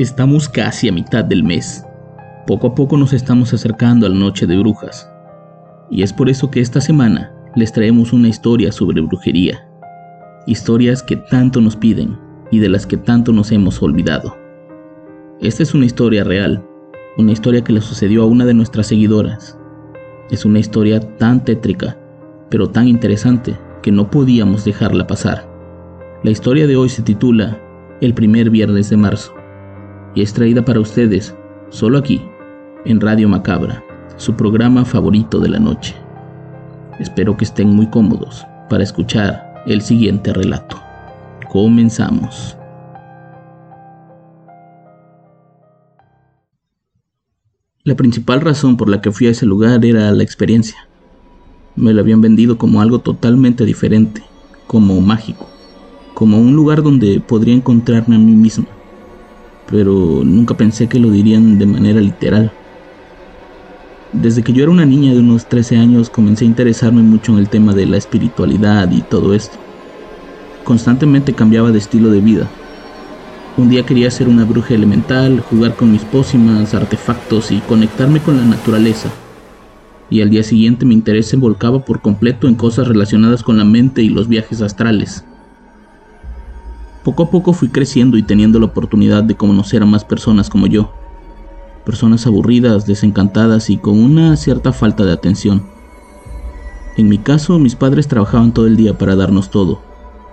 Estamos casi a mitad del mes. Poco a poco nos estamos acercando a la noche de brujas. Y es por eso que esta semana les traemos una historia sobre brujería. Historias que tanto nos piden y de las que tanto nos hemos olvidado. Esta es una historia real, una historia que le sucedió a una de nuestras seguidoras. Es una historia tan tétrica, pero tan interesante que no podíamos dejarla pasar. La historia de hoy se titula El primer viernes de marzo y es traída para ustedes solo aquí, en Radio Macabra, su programa favorito de la noche. Espero que estén muy cómodos para escuchar el siguiente relato. Comenzamos. La principal razón por la que fui a ese lugar era la experiencia. Me lo habían vendido como algo totalmente diferente, como mágico, como un lugar donde podría encontrarme a mí mismo pero nunca pensé que lo dirían de manera literal. Desde que yo era una niña de unos 13 años comencé a interesarme mucho en el tema de la espiritualidad y todo esto. Constantemente cambiaba de estilo de vida. Un día quería ser una bruja elemental, jugar con mis pócimas, artefactos y conectarme con la naturaleza. Y al día siguiente mi interés se volcaba por completo en cosas relacionadas con la mente y los viajes astrales. Poco a poco fui creciendo y teniendo la oportunidad de conocer a más personas como yo. Personas aburridas, desencantadas y con una cierta falta de atención. En mi caso, mis padres trabajaban todo el día para darnos todo,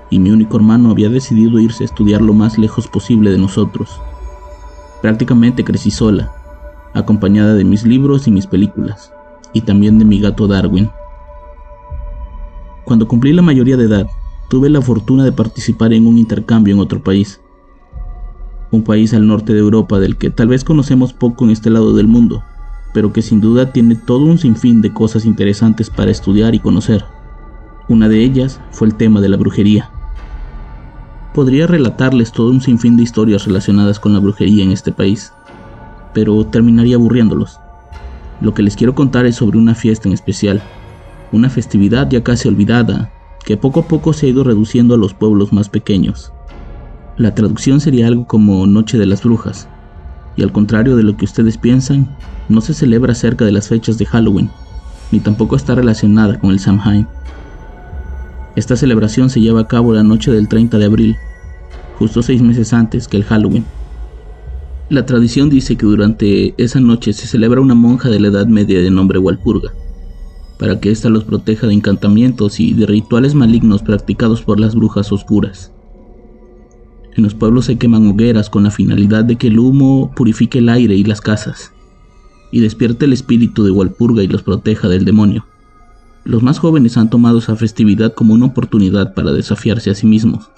y mi único hermano había decidido irse a estudiar lo más lejos posible de nosotros. Prácticamente crecí sola, acompañada de mis libros y mis películas, y también de mi gato Darwin. Cuando cumplí la mayoría de edad, tuve la fortuna de participar en un intercambio en otro país. Un país al norte de Europa del que tal vez conocemos poco en este lado del mundo, pero que sin duda tiene todo un sinfín de cosas interesantes para estudiar y conocer. Una de ellas fue el tema de la brujería. Podría relatarles todo un sinfín de historias relacionadas con la brujería en este país, pero terminaría aburriéndolos. Lo que les quiero contar es sobre una fiesta en especial, una festividad ya casi olvidada que poco a poco se ha ido reduciendo a los pueblos más pequeños. La traducción sería algo como Noche de las Brujas, y al contrario de lo que ustedes piensan, no se celebra cerca de las fechas de Halloween, ni tampoco está relacionada con el Samhain. Esta celebración se lleva a cabo la noche del 30 de abril, justo seis meses antes que el Halloween. La tradición dice que durante esa noche se celebra una monja de la Edad Media de nombre Walpurga, para que ésta los proteja de encantamientos y de rituales malignos practicados por las brujas oscuras. En los pueblos se queman hogueras con la finalidad de que el humo purifique el aire y las casas, y despierte el espíritu de Walpurga y los proteja del demonio. Los más jóvenes han tomado esa festividad como una oportunidad para desafiarse a sí mismos,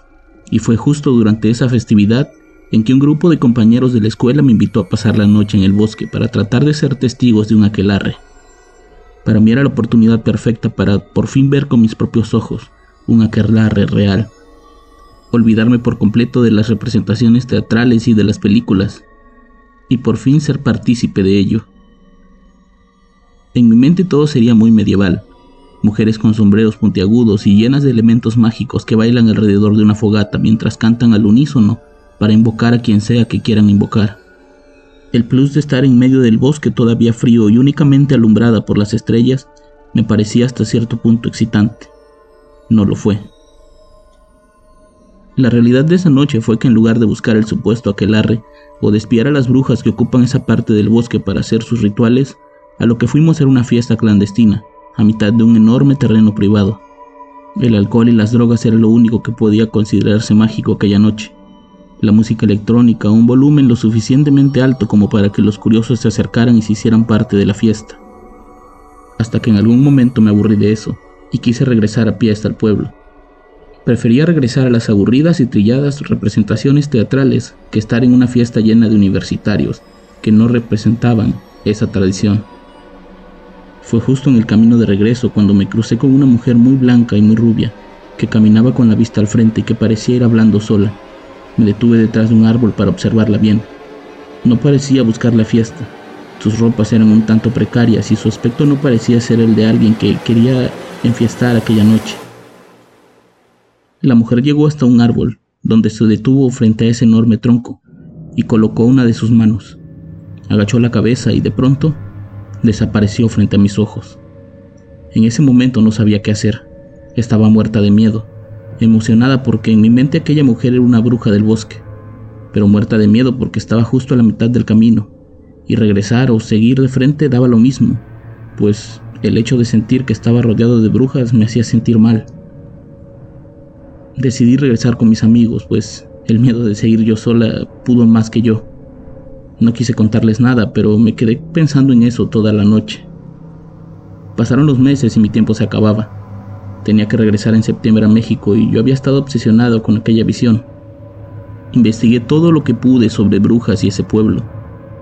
y fue justo durante esa festividad en que un grupo de compañeros de la escuela me invitó a pasar la noche en el bosque para tratar de ser testigos de un aquelarre. Para mí era la oportunidad perfecta para por fin ver con mis propios ojos un aquelarre real. Olvidarme por completo de las representaciones teatrales y de las películas, y por fin ser partícipe de ello. En mi mente todo sería muy medieval, mujeres con sombreros puntiagudos y llenas de elementos mágicos que bailan alrededor de una fogata mientras cantan al unísono para invocar a quien sea que quieran invocar. El plus de estar en medio del bosque todavía frío y únicamente alumbrada por las estrellas me parecía hasta cierto punto excitante. No lo fue. La realidad de esa noche fue que en lugar de buscar el supuesto aquelarre o de espiar a las brujas que ocupan esa parte del bosque para hacer sus rituales, a lo que fuimos era una fiesta clandestina, a mitad de un enorme terreno privado. El alcohol y las drogas era lo único que podía considerarse mágico aquella noche, la música electrónica a un volumen lo suficientemente alto como para que los curiosos se acercaran y se hicieran parte de la fiesta. Hasta que en algún momento me aburrí de eso y quise regresar a pie hasta el pueblo. Prefería regresar a las aburridas y trilladas representaciones teatrales que estar en una fiesta llena de universitarios que no representaban esa tradición. Fue justo en el camino de regreso cuando me crucé con una mujer muy blanca y muy rubia, que caminaba con la vista al frente y que parecía ir hablando sola. Me detuve detrás de un árbol para observarla bien. No parecía buscar la fiesta. Sus ropas eran un tanto precarias y su aspecto no parecía ser el de alguien que quería enfiestar aquella noche. La mujer llegó hasta un árbol, donde se detuvo frente a ese enorme tronco, y colocó una de sus manos. Agachó la cabeza y de pronto desapareció frente a mis ojos. En ese momento no sabía qué hacer. Estaba muerta de miedo emocionada porque en mi mente aquella mujer era una bruja del bosque, pero muerta de miedo porque estaba justo a la mitad del camino, y regresar o seguir de frente daba lo mismo, pues el hecho de sentir que estaba rodeado de brujas me hacía sentir mal. Decidí regresar con mis amigos, pues el miedo de seguir yo sola pudo más que yo. No quise contarles nada, pero me quedé pensando en eso toda la noche. Pasaron los meses y mi tiempo se acababa. Tenía que regresar en septiembre a México y yo había estado obsesionado con aquella visión. Investigué todo lo que pude sobre brujas y ese pueblo,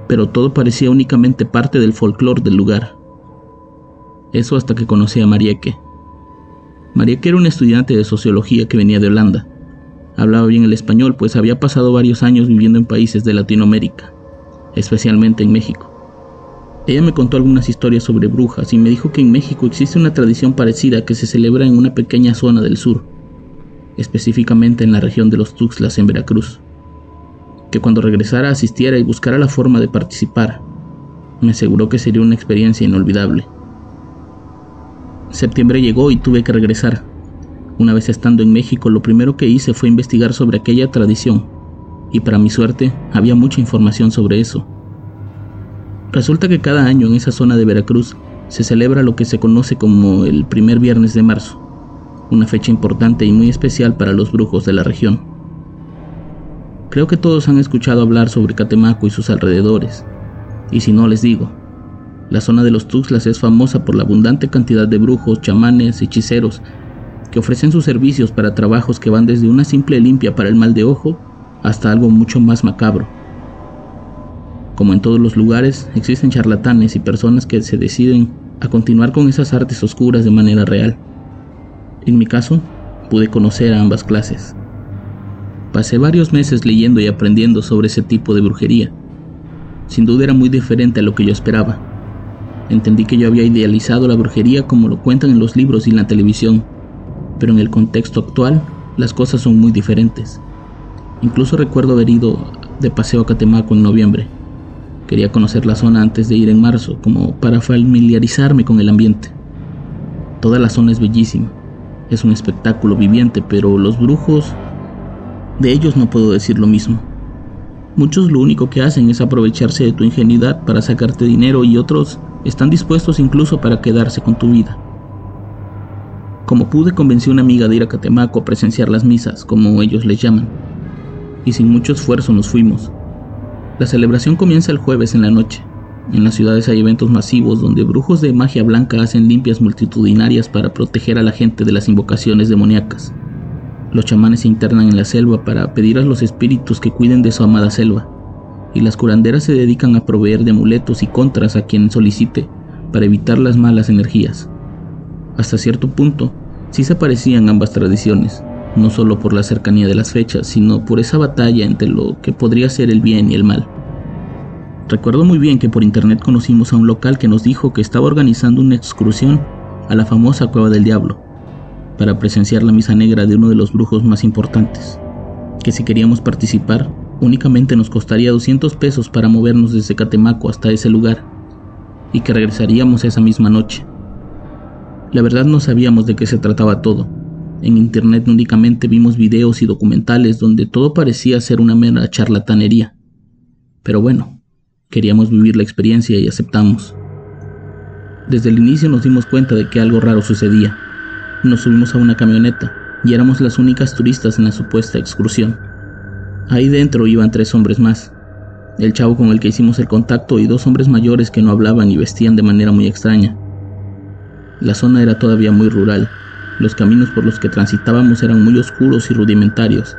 pero todo parecía únicamente parte del folclore del lugar. Eso hasta que conocí a Marieke. Marieke era una estudiante de sociología que venía de Holanda. Hablaba bien el español, pues había pasado varios años viviendo en países de Latinoamérica, especialmente en México. Ella me contó algunas historias sobre brujas y me dijo que en México existe una tradición parecida que se celebra en una pequeña zona del sur, específicamente en la región de los Tuxtlas en Veracruz. Que cuando regresara asistiera y buscara la forma de participar, me aseguró que sería una experiencia inolvidable. Septiembre llegó y tuve que regresar. Una vez estando en México, lo primero que hice fue investigar sobre aquella tradición, y para mi suerte había mucha información sobre eso Resulta que cada año en esa zona de Veracruz se celebra lo que se conoce como el primer viernes de marzo, una fecha importante y muy especial para los brujos de la región. Creo que todos han escuchado hablar sobre Catemaco y sus alrededores, y si no les digo, la zona de los Tuxtlas es famosa por la abundante cantidad de brujos, chamanes, hechiceros, que ofrecen sus servicios para trabajos que van desde una simple limpia para el mal de ojo hasta algo mucho más macabro como en todos los lugares, existen charlatanes y personas que se deciden a continuar con esas artes oscuras de manera real. En mi caso, pude conocer a ambas clases. Pasé varios meses leyendo y aprendiendo sobre ese tipo de brujería. Sin duda era muy diferente a lo que yo esperaba. Entendí que yo había idealizado la brujería como lo cuentan en los libros y en la televisión, pero en el contexto actual las cosas son muy diferentes. Incluso recuerdo haber ido de paseo a Catemaco en noviembre Quería conocer la zona antes de ir en marzo, como para familiarizarme con el ambiente. Toda la zona es bellísima, es un espectáculo viviente, pero los brujos, de ellos no puedo decir lo mismo. Muchos lo único que hacen es aprovecharse de tu ingenuidad para sacarte dinero y otros están dispuestos incluso para quedarse con tu vida. Como pude convencí a una amiga de ir a Catemaco a presenciar las misas, como ellos les llaman, y sin mucho esfuerzo nos fuimos. La celebración comienza el jueves en la noche. En las ciudades hay eventos masivos donde brujos de magia blanca hacen limpias multitudinarias para proteger a la gente de las invocaciones demoníacas. Los chamanes se internan en la selva para pedir a los espíritus que cuiden de su amada selva, y las curanderas se dedican a proveer de amuletos y contras a quien solicite para evitar las malas energías. Hasta cierto punto, sí se parecían ambas tradiciones, no solo por la cercanía de las fechas, sino por esa batalla entre lo que podría ser el bien y el mal. Recuerdo muy bien que por internet conocimos a un local que nos dijo que estaba organizando una excursión a la famosa Cueva del Diablo, para presenciar la misa negra de uno de los brujos más importantes, que si queríamos participar, únicamente nos costaría 200 pesos para movernos desde Catemaco hasta ese lugar, y que regresaríamos esa misma noche. La verdad no sabíamos de qué se trataba todo, en internet únicamente vimos videos y documentales donde todo parecía ser una mera charlatanería. Pero bueno, queríamos vivir la experiencia y aceptamos. Desde el inicio nos dimos cuenta de que algo raro sucedía. Nos subimos a una camioneta y éramos las únicas turistas en la supuesta excursión. Ahí dentro iban tres hombres más, el chavo con el que hicimos el contacto y dos hombres mayores que no hablaban y vestían de manera muy extraña. La zona era todavía muy rural, los caminos por los que transitábamos eran muy oscuros y rudimentarios,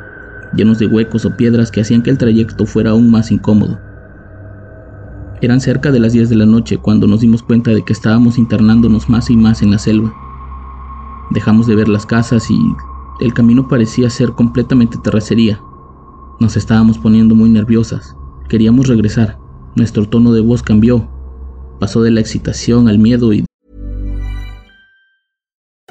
llenos de huecos o piedras que hacían que el trayecto fuera aún más incómodo. Eran cerca de las 10 de la noche cuando nos dimos cuenta de que estábamos internándonos más y más en la selva. Dejamos de ver las casas y el camino parecía ser completamente terracería. Nos estábamos poniendo muy nerviosas. Queríamos regresar. Nuestro tono de voz cambió. Pasó de la excitación al miedo y...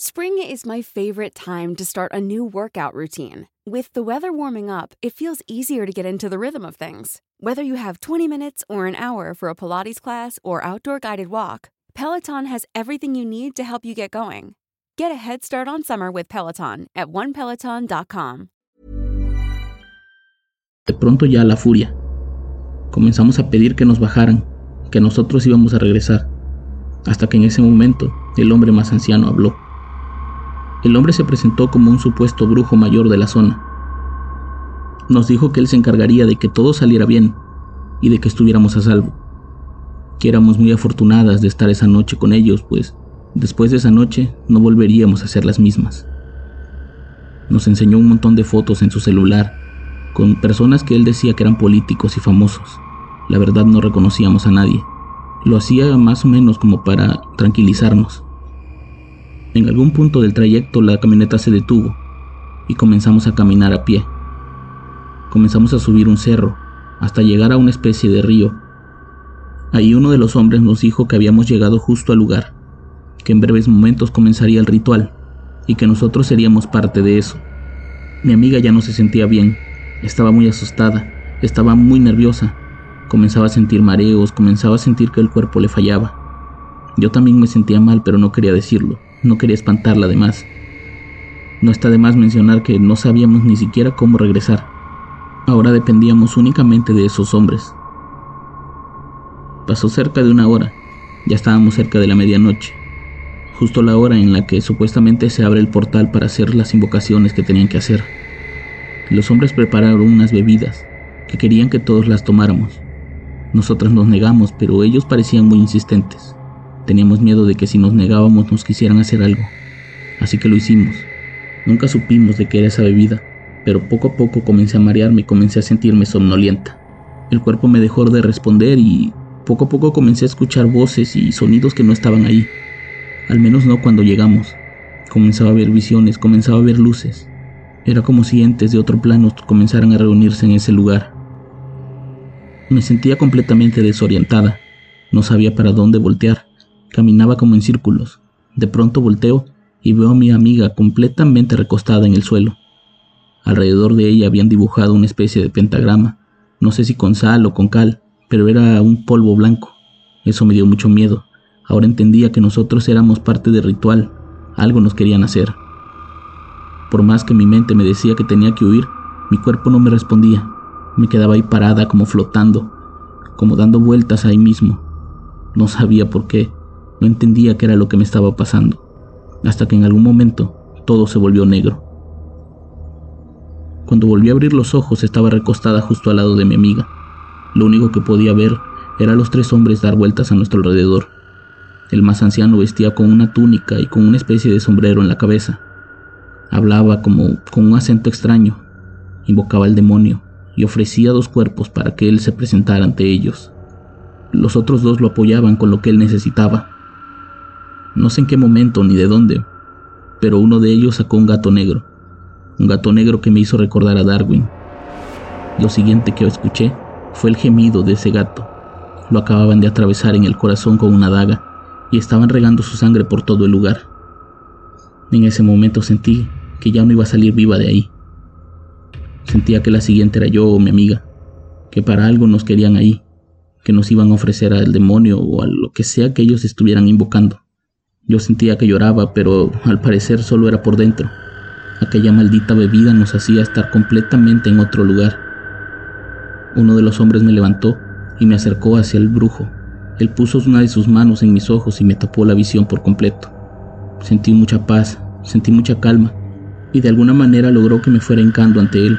Spring is my favorite time to start a new workout routine. With the weather warming up, it feels easier to get into the rhythm of things. Whether you have 20 minutes or an hour for a Pilates class or outdoor guided walk, Peloton has everything you need to help you get going. Get a head start on summer with Peloton at onepeloton.com. De pronto ya la furia. Comenzamos a pedir que nos bajaran, que nosotros íbamos a regresar, hasta que en ese momento el hombre más anciano habló. El hombre se presentó como un supuesto brujo mayor de la zona. Nos dijo que él se encargaría de que todo saliera bien y de que estuviéramos a salvo. Que éramos muy afortunadas de estar esa noche con ellos, pues después de esa noche no volveríamos a ser las mismas. Nos enseñó un montón de fotos en su celular con personas que él decía que eran políticos y famosos. La verdad no reconocíamos a nadie. Lo hacía más o menos como para tranquilizarnos. En algún punto del trayecto la camioneta se detuvo y comenzamos a caminar a pie. Comenzamos a subir un cerro hasta llegar a una especie de río. Ahí uno de los hombres nos dijo que habíamos llegado justo al lugar, que en breves momentos comenzaría el ritual y que nosotros seríamos parte de eso. Mi amiga ya no se sentía bien estaba muy asustada, estaba muy nerviosa. Comenzaba a sentir mareos, comenzaba a sentir que el cuerpo le fallaba. Yo también me sentía mal, pero no quería decirlo, no quería espantarla además. No está de más mencionar que no sabíamos ni siquiera cómo regresar. Ahora dependíamos únicamente de esos hombres. Pasó cerca de una hora, ya estábamos cerca de la medianoche, justo la hora en la que supuestamente se abre el portal para hacer las invocaciones que tenían que hacer. Los hombres prepararon unas bebidas que querían que todos las tomáramos. Nosotras nos negamos, pero ellos parecían muy insistentes. Teníamos miedo de que si nos negábamos nos quisieran hacer algo. Así que lo hicimos. Nunca supimos de qué era esa bebida, pero poco a poco comencé a marearme y comencé a sentirme somnolienta. El cuerpo me dejó de responder y poco a poco comencé a escuchar voces y sonidos que no estaban ahí. Al menos no cuando llegamos. Comenzaba a ver visiones, comenzaba a ver luces. Era como si entes de otro plano comenzaran a reunirse en ese lugar. Me sentía completamente desorientada. No sabía para dónde voltear. Caminaba como en círculos. De pronto volteo y veo a mi amiga completamente recostada en el suelo. Alrededor de ella habían dibujado una especie de pentagrama. No sé si con sal o con cal, pero era un polvo blanco. Eso me dio mucho miedo. Ahora entendía que nosotros éramos parte del ritual. Algo nos querían hacer. Por más que mi mente me decía que tenía que huir, mi cuerpo no me respondía. Me quedaba ahí parada como flotando, como dando vueltas ahí mismo. No sabía por qué, no entendía qué era lo que me estaba pasando, hasta que en algún momento todo se volvió negro. Cuando volví a abrir los ojos estaba recostada justo al lado de mi amiga. Lo único que podía ver era a los tres hombres dar vueltas a nuestro alrededor. El más anciano vestía con una túnica y con una especie de sombrero en la cabeza. Hablaba como con un acento extraño, invocaba al demonio y ofrecía dos cuerpos para que él se presentara ante ellos. Los otros dos lo apoyaban con lo que él necesitaba. No sé en qué momento ni de dónde, pero uno de ellos sacó un gato negro, un gato negro que me hizo recordar a Darwin. Lo siguiente que escuché fue el gemido de ese gato. Lo acababan de atravesar en el corazón con una daga y estaban regando su sangre por todo el lugar. En ese momento sentí que ya no iba a salir viva de ahí. Sentía que la siguiente era yo o mi amiga, que para algo nos querían ahí, que nos iban a ofrecer al demonio o a lo que sea que ellos estuvieran invocando. Yo sentía que lloraba, pero al parecer solo era por dentro. Aquella maldita bebida nos hacía estar completamente en otro lugar. Uno de los hombres me levantó y me acercó hacia el brujo. Él puso una de sus manos en mis ojos y me tapó la visión por completo. Sentí mucha paz, sentí mucha calma, y de alguna manera logró que me fuera hincando ante él.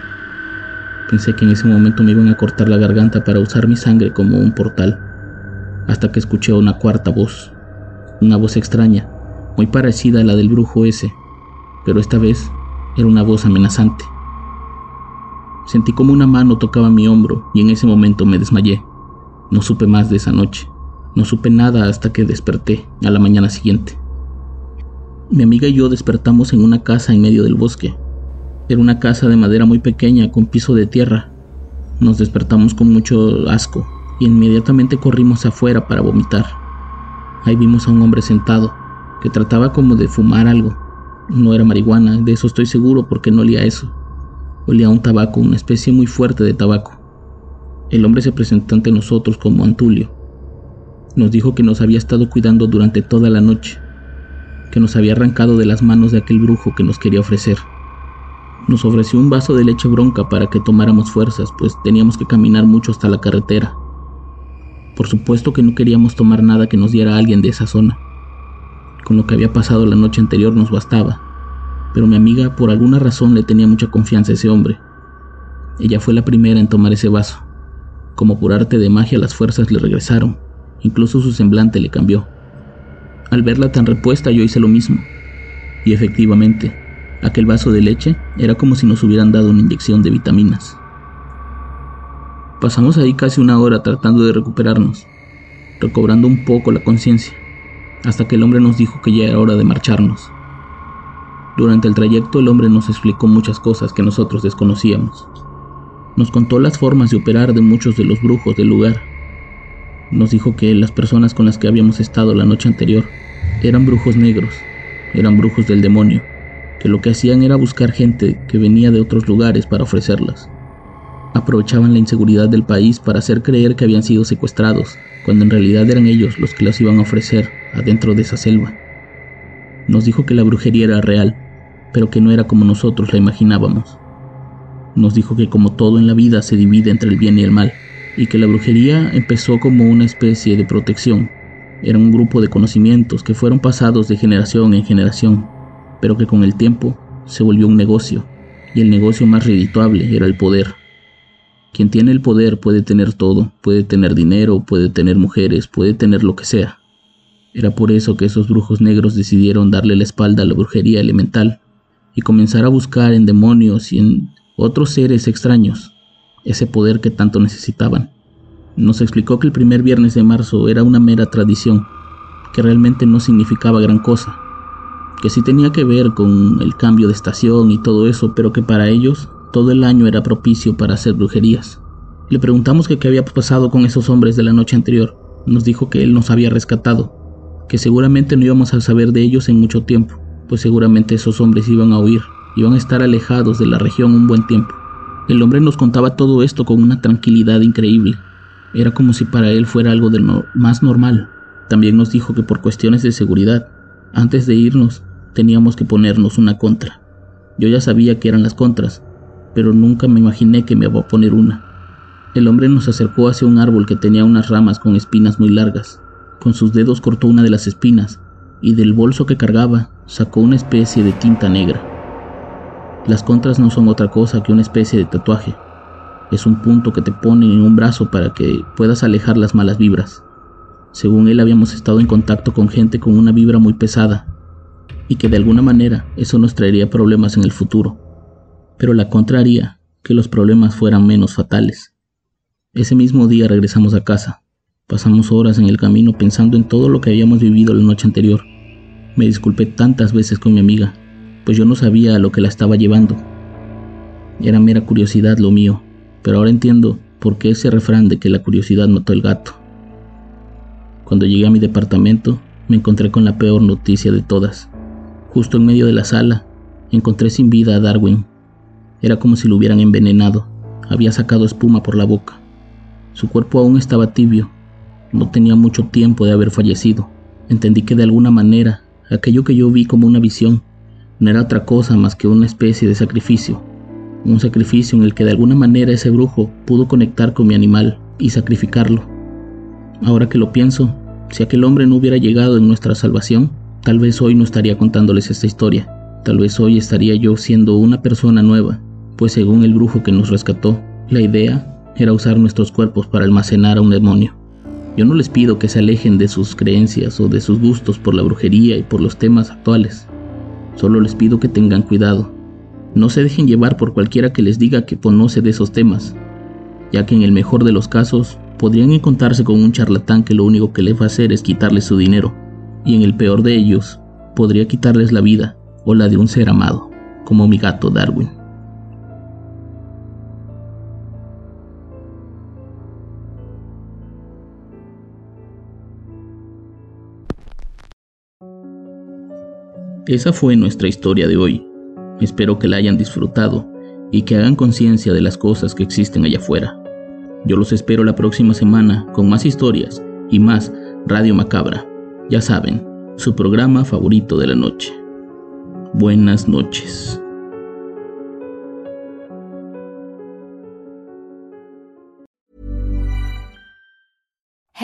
Pensé que en ese momento me iban a cortar la garganta para usar mi sangre como un portal, hasta que escuché una cuarta voz, una voz extraña, muy parecida a la del brujo ese, pero esta vez era una voz amenazante. Sentí como una mano tocaba mi hombro y en ese momento me desmayé. No supe más de esa noche. No supe nada hasta que desperté a la mañana siguiente. Mi amiga y yo despertamos en una casa en medio del bosque. Era una casa de madera muy pequeña con piso de tierra. Nos despertamos con mucho asco y inmediatamente corrimos afuera para vomitar. Ahí vimos a un hombre sentado que trataba como de fumar algo. No era marihuana, de eso estoy seguro porque no olía eso. Olía a un tabaco, una especie muy fuerte de tabaco. El hombre se presentó ante nosotros como Antulio. Nos dijo que nos había estado cuidando durante toda la noche que nos había arrancado de las manos de aquel brujo que nos quería ofrecer. Nos ofreció un vaso de leche bronca para que tomáramos fuerzas, pues teníamos que caminar mucho hasta la carretera. Por supuesto que no queríamos tomar nada que nos diera alguien de esa zona. Con lo que había pasado la noche anterior nos bastaba, pero mi amiga por alguna razón le tenía mucha confianza a ese hombre. Ella fue la primera en tomar ese vaso. Como por arte de magia las fuerzas le regresaron, incluso su semblante le cambió. Al verla tan repuesta yo hice lo mismo. Y efectivamente, aquel vaso de leche era como si nos hubieran dado una inyección de vitaminas. Pasamos ahí casi una hora tratando de recuperarnos, recobrando un poco la conciencia, hasta que el hombre nos dijo que ya era hora de marcharnos. Durante el trayecto el hombre nos explicó muchas cosas que nosotros desconocíamos. Nos contó las formas de operar de muchos de los brujos del lugar nos dijo que las personas con las que habíamos estado la noche anterior eran brujos negros, eran brujos del demonio, que lo que hacían era buscar gente que venía de otros lugares para ofrecerlas. Aprovechaban la inseguridad del país para hacer creer que habían sido secuestrados, cuando en realidad eran ellos los que las iban a ofrecer adentro de esa selva. Nos dijo que la brujería era real, pero que no era como nosotros la imaginábamos. Nos dijo que como todo en la vida se divide entre el bien y el mal, y que la brujería empezó como una especie de protección. Era un grupo de conocimientos que fueron pasados de generación en generación, pero que con el tiempo se volvió un negocio, y el negocio más redituable era el poder. Quien tiene el poder puede tener todo, puede tener dinero, puede tener mujeres, puede tener lo que sea. Era por eso que esos brujos negros decidieron darle la espalda a la brujería elemental y comenzar a buscar en demonios y en otros seres extraños ese poder que tanto necesitaban. Nos explicó que el primer viernes de marzo era una mera tradición, que realmente no significaba gran cosa, que sí tenía que ver con el cambio de estación y todo eso, pero que para ellos todo el año era propicio para hacer brujerías. Le preguntamos qué había pasado con esos hombres de la noche anterior. Nos dijo que él nos había rescatado, que seguramente no íbamos a saber de ellos en mucho tiempo, pues seguramente esos hombres iban a huir, iban a estar alejados de la región un buen tiempo. El hombre nos contaba todo esto con una tranquilidad increíble. Era como si para él fuera algo de más normal. También nos dijo que por cuestiones de seguridad, antes de irnos, teníamos que ponernos una contra. Yo ya sabía que eran las contras, pero nunca me imaginé que me iba a poner una. El hombre nos acercó hacia un árbol que tenía unas ramas con espinas muy largas. Con sus dedos cortó una de las espinas y del bolso que cargaba sacó una especie de tinta negra. Las contras no son otra cosa que una especie de tatuaje. Es un punto que te ponen en un brazo para que puedas alejar las malas vibras. Según él habíamos estado en contacto con gente con una vibra muy pesada y que de alguna manera eso nos traería problemas en el futuro. Pero la contraria, que los problemas fueran menos fatales. Ese mismo día regresamos a casa. Pasamos horas en el camino pensando en todo lo que habíamos vivido la noche anterior. Me disculpé tantas veces con mi amiga pues yo no sabía a lo que la estaba llevando. Era mera curiosidad lo mío, pero ahora entiendo por qué ese refrán de que la curiosidad mató el gato. Cuando llegué a mi departamento, me encontré con la peor noticia de todas. Justo en medio de la sala, encontré sin vida a Darwin. Era como si lo hubieran envenenado. Había sacado espuma por la boca. Su cuerpo aún estaba tibio. No tenía mucho tiempo de haber fallecido. Entendí que de alguna manera aquello que yo vi como una visión no era otra cosa más que una especie de sacrificio. Un sacrificio en el que de alguna manera ese brujo pudo conectar con mi animal y sacrificarlo. Ahora que lo pienso, si aquel hombre no hubiera llegado en nuestra salvación, tal vez hoy no estaría contándoles esta historia. Tal vez hoy estaría yo siendo una persona nueva, pues según el brujo que nos rescató, la idea era usar nuestros cuerpos para almacenar a un demonio. Yo no les pido que se alejen de sus creencias o de sus gustos por la brujería y por los temas actuales. Solo les pido que tengan cuidado. No se dejen llevar por cualquiera que les diga que conoce de esos temas, ya que en el mejor de los casos podrían encontrarse con un charlatán que lo único que les va a hacer es quitarles su dinero, y en el peor de ellos, podría quitarles la vida o la de un ser amado, como mi gato Darwin. Esa fue nuestra historia de hoy. Espero que la hayan disfrutado y que hagan conciencia de las cosas que existen allá afuera. Yo los espero la próxima semana con más historias y más Radio Macabra. Ya saben, su programa favorito de la noche. Buenas noches.